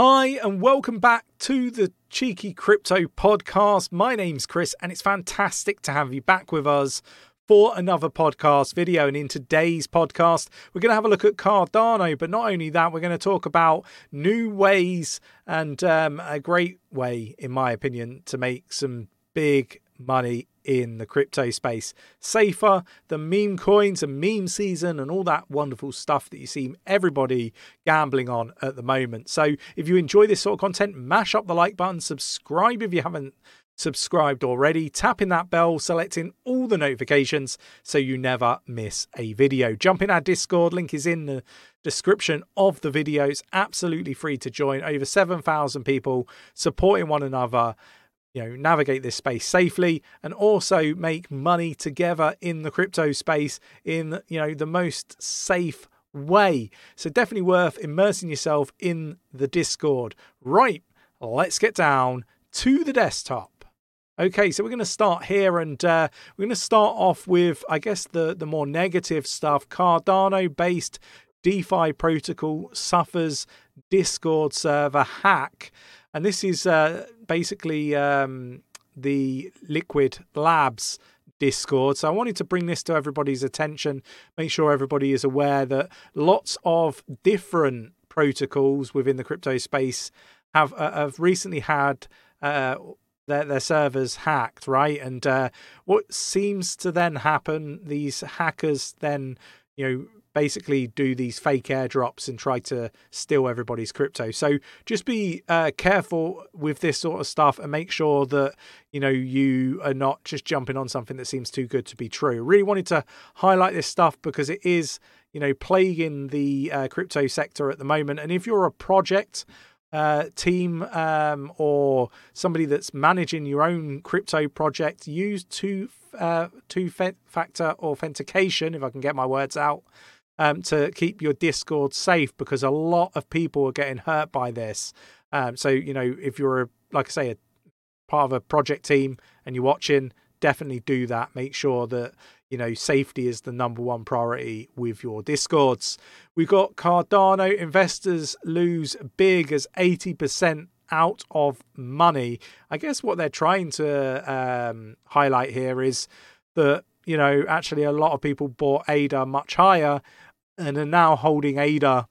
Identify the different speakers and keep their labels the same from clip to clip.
Speaker 1: Hi, and welcome back to the Cheeky Crypto Podcast. My name's Chris, and it's fantastic to have you back with us for another podcast video. And in today's podcast, we're going to have a look at Cardano, but not only that, we're going to talk about new ways and um, a great way, in my opinion, to make some big money in the crypto space. Safer than meme coins and meme season and all that wonderful stuff that you see everybody gambling on at the moment. So if you enjoy this sort of content, mash up the like button, subscribe if you haven't subscribed already, tapping that bell, selecting all the notifications so you never miss a video. Jump in our Discord, link is in the description of the videos. Absolutely free to join. Over 7,000 people supporting one another you know navigate this space safely and also make money together in the crypto space in you know the most safe way so definitely worth immersing yourself in the discord right let's get down to the desktop Okay, so we're going to start here, and uh, we're going to start off with, I guess, the the more negative stuff. Cardano-based DeFi protocol suffers Discord server hack. And this is uh, basically um, the Liqwid Labs Discord. So I wanted to bring this to everybody's attention, make sure everybody is aware that lots of different protocols within the crypto space have uh, have recently had uh, their their servers hacked, right? And uh, what seems to then happen, these hackers then you know basically do these fake airdrops and try to steal everybody's crypto. So just be uh, careful with this sort of stuff and make sure that you know you are not just jumping on something that seems too good to be true. Really wanted to highlight this stuff because it is you know plaguing the uh, crypto sector at the moment. And if you're a project uh, team um, or somebody that's managing your own crypto project, use two uh, two factor authentication. If I can get my words out um, to keep your Discord safe because a lot of people are getting hurt by this. Um, so, you know, if you're, a, like I say, a part of a project team and you're watching, definitely do that. Make sure that, you know, safety is the number one priority with your Discords. We've got Cardano investors lose big as 80% out of money. I guess what they're trying to um, highlight here is that, you know, actually a lot of people bought ADA much higher and are now holding ADA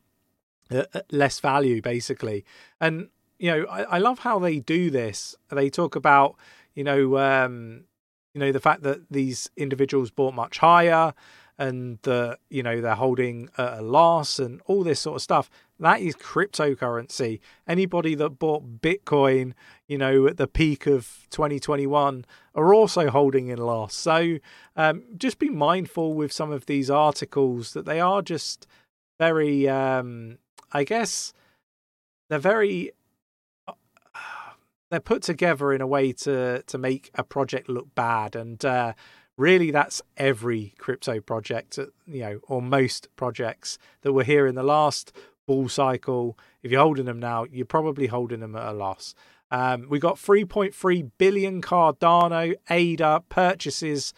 Speaker 1: at less value, basically. And you know, I, I love how they do this. They talk about you know, um, you know, the fact that these individuals bought much higher and that you know they're holding a loss and all this sort of stuff that is cryptocurrency. Anybody that bought bitcoin you know at the peak of 2021 are also holding in loss. So um, just be mindful with some of these articles that they are just very um, i guess they're very uh, they're put together in a way to to make a project look bad. And uh, really that's every crypto project uh, you know or most projects that were here in the last bull cycle. If you're holding them now you're probably holding them at a loss. Um, we got 3.3 billion cardano ada purchases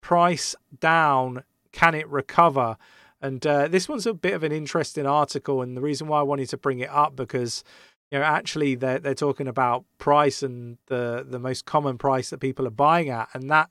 Speaker 1: price down. Can it recover? And uh, this one's a bit of an interesting article and the reason why i wanted to bring it up because you know actually they're, they're talking about price and the the most common price that people are buying at. And that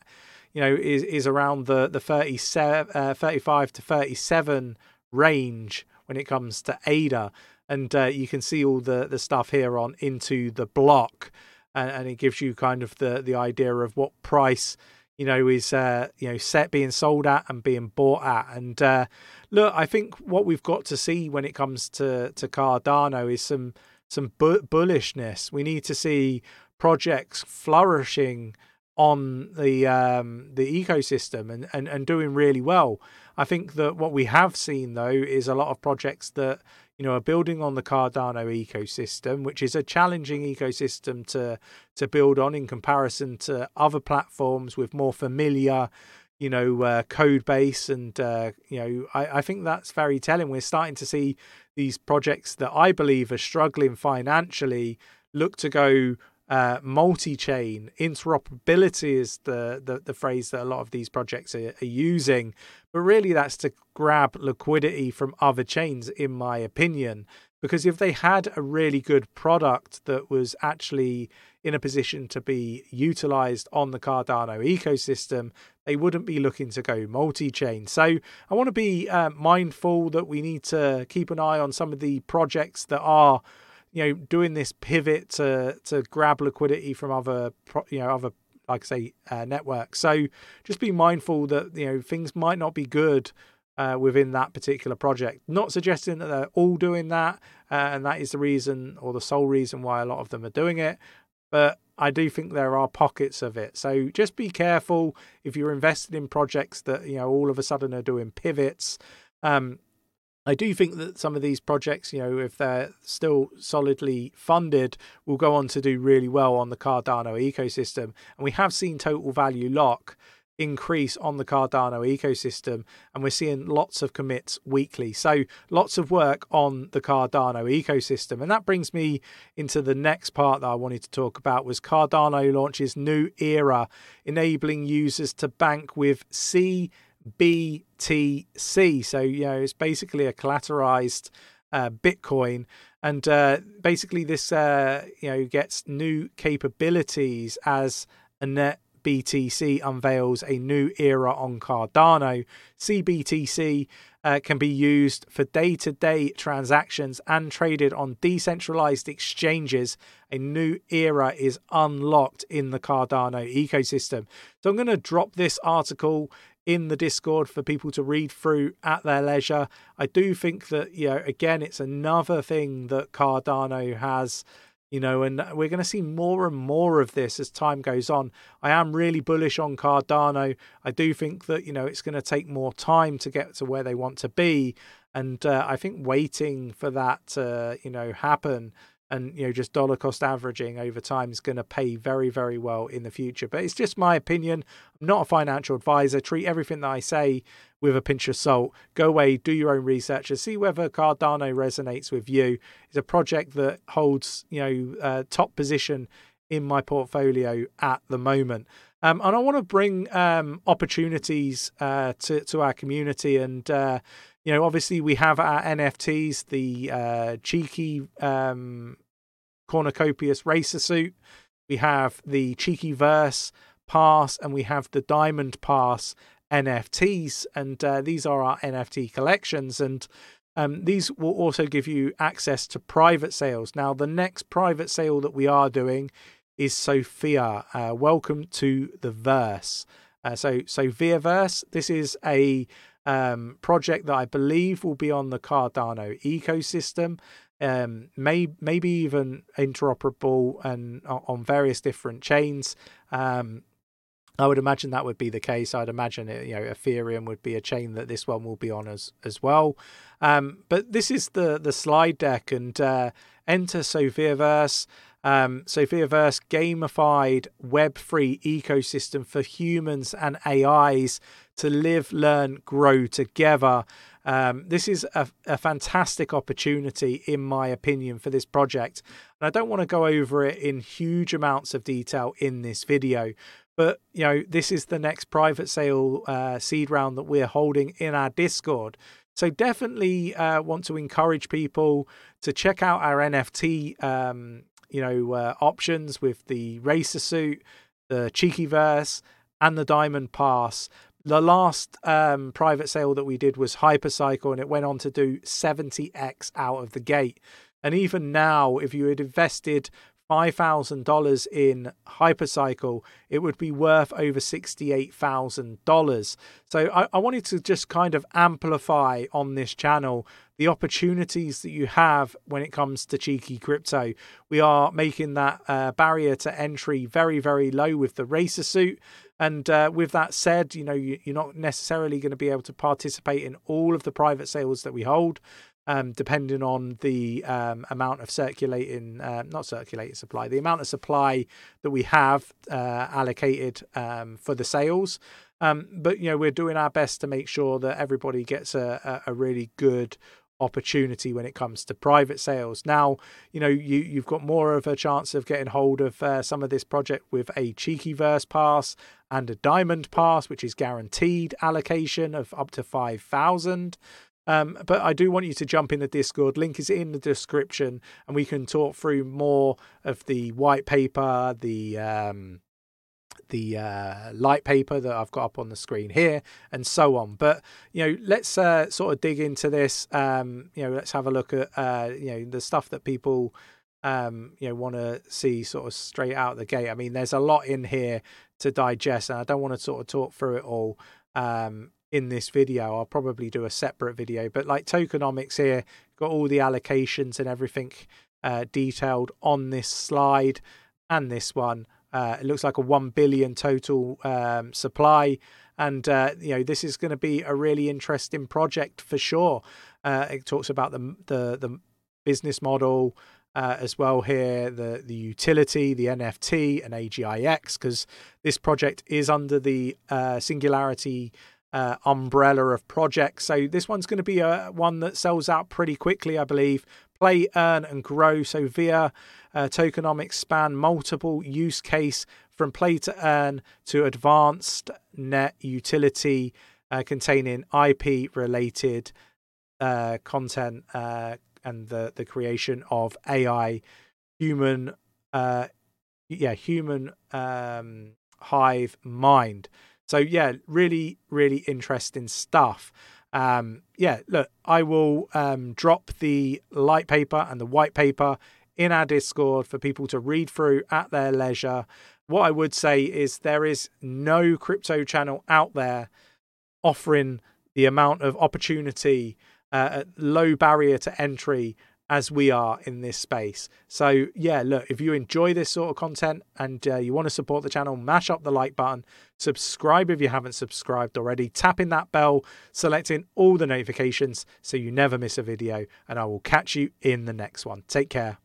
Speaker 1: you know, is is around the the 37, uh, 35 to 37 range when it comes to ADA. And uh, you can see all the, the stuff here on IntoTheBlock, and, and, it gives you kind of the, the idea of what price you know is uh, you know set being sold at and being bought at. And uh, look, I think what we've got to see when it comes to to Cardano is some some bu- bullishness. We need to see projects flourishing on the um, the ecosystem and, and, and doing really well. I think that what we have seen though is a lot of projects that you know are building on the Cardano ecosystem, which is a challenging ecosystem to to build on in comparison to other platforms with more familiar you know uh, code base and uh, you know I, I think that's very telling we're starting to see these projects that i believe are struggling financially look to go uh, multi-chain interoperability is the, the, the phrase that a lot of these projects are, are, using but really that's to grab liquidity from other chains in my opinion because if they had a really good product that was actually in a position to be utilized on the Cardano ecosystem, they wouldn't be looking to go multi chain. So I want to be uh, mindful that we need to keep an eye on some of the projects that are. You know, doing this pivot to to grab liquidity from other, you know, other like I say, uh, networks. So just be mindful that you know things might not be good uh, within that particular project. Not suggesting that they're all doing that, uh, and that is the reason or the sole reason why a lot of them are doing it. But I do think there are pockets of it. So just be careful if you're invested in projects that you know all of a sudden are doing pivots. Um, I do think that some of these projects, you know, if they're still solidly funded, will go on to do really well on the Cardano ecosystem. And we have seen total value lock increase on the Cardano ecosystem, and we're seeing lots of commits weekly. So, lots of work on the Cardano ecosystem. And that brings me into the next part that I wanted to talk about was Cardano launches new era enabling users to bank with C BTC. So, you know, it's basically a collateralized uh, Bitcoin. And uh, basically, this, uh, you know, gets new capabilities as Anet BTC unveils a new era on Cardano. CBTC uh, can be used for day to day transactions and traded on decentralized exchanges. A new era is unlocked in the Cardano ecosystem. So I'm going to drop this article in the Discord for people to read through at their leisure. I do think that, you know, again, it's another thing that Cardano has, you know, and we're going to see more and more of this as time goes on. I am really bullish on Cardano. I do think that, you know, it's going to take more time to get to where they want to be. And uh, I think waiting for that to, you know, happen and you know just dollar cost averaging over time is going to pay very very well in the future. But it's just my opinion. I'm not a financial advisor. Treat everything that i say with a pinch of salt. Go away do your own research and see whether cardano resonates with you. It's a project that holds you know uh, top position in my portfolio at the moment um, and I want to bring um, opportunities uh, to to our community, and uh, you know, obviously we have our NFTs, the uh, cheeky um, cornucopias racer suit. We have the cheeky verse pass, and we have the diamond pass NFTs, and uh, these are our NFT collections. And um, these will also give you access to private sales. Now, the next private sale that we are doing is Sophia. Uh, welcome to the verse. Uh, so, Sophia Verse. This is a um, project that I believe will be on the Cardano ecosystem. Um, may, maybe even interoperable and on various different chains. Um, I would imagine that would be the case. I'd imagine it, you know Ethereum would be a chain that this one will be on as as well. Um, but this is the the slide deck and uh, enter Sophiaverse. Um, Sophiaverse gamified Web3 ecosystem for humans and AIs to live, learn, grow together. Um, this is a, a, fantastic opportunity, in my opinion, for this project. And I don't want to go over it in huge amounts of detail in this video, but you know, this is the next private sale uh, seed round that we're holding in our Discord. So definitely uh, want to encourage people to check out our NFT, um, you know, uh, options with the racer suit, the cheeky verse, and the diamond pass the last um, private sale that we did was Hypercycle, and it went on to do 70x out of the gate. And even now, if you had invested $5,000 in Hypercycle, it would be worth over $68,000. So I, I, wanted to just kind of amplify on this channel the opportunities that you have when it comes to cheeky crypto. We are making that uh, barrier to entry very, very low with the racer suit. And uh, with that said, you know, you, are not necessarily going to be able to participate in all of the private sales that we hold um, depending on the um, amount of circulating, uh, not circulating supply, the amount of supply that we have uh, allocated um, for the sales. Um, but you know, we're doing our best to make sure that everybody gets a, a, really good opportunity when it comes to private sales. Now, you know, you you've got more of a chance of getting hold of uh, some of this project with a cheeky verse pass and a diamond pass, which is guaranteed allocation of up to five thousand. Um, but I do want you to jump in the Discord. Link is in the description, and we can talk through more of the white paper, the um, the uh, light paper that I've got up on the screen here, and so on. But you know, let's uh, sort of dig into this. Um, you know, let's have a look at uh, you know the stuff that people um, you know want to see sort of straight out the gate. I mean, there's a lot in here to digest, and I don't want to sort of talk through it all. Um, in this video, I'll probably do a separate video, but like tokenomics here, got all the allocations and everything uh, detailed on this slide and this one. Uh, it looks like a 1 billion total um, supply. And, uh, you know, this is going to be a really interesting project for sure. Uh, it talks about the, the, the business model uh, as well here, the, the utility, the NFT, and AGIX, because this project is under the uh, Singularity uh, umbrella of projects. So this one's going to be a one that sells out pretty quickly, I believe. Play, earn, and grow. So via uh, tokenomics span multiple use case from play to earn to advanced net utility uh, containing IP related uh, content uh, and the the creation of AI human uh, yeah human um, hive mind. So yeah, really, really interesting stuff. Um, yeah, look, I will um, drop the light paper and the white paper in our Discord for people to read through at their leisure. What I would say is there is no crypto channel out there offering the amount of opportunity uh, low barrier to entry as we are in this space. So, yeah, look, if you enjoy this sort of content and uh, you want to support the channel, mash up the like button, subscribe if you haven't subscribed already, tapping that bell, selecting all the notifications so you never miss a video, and I will catch you in the next one. Take care.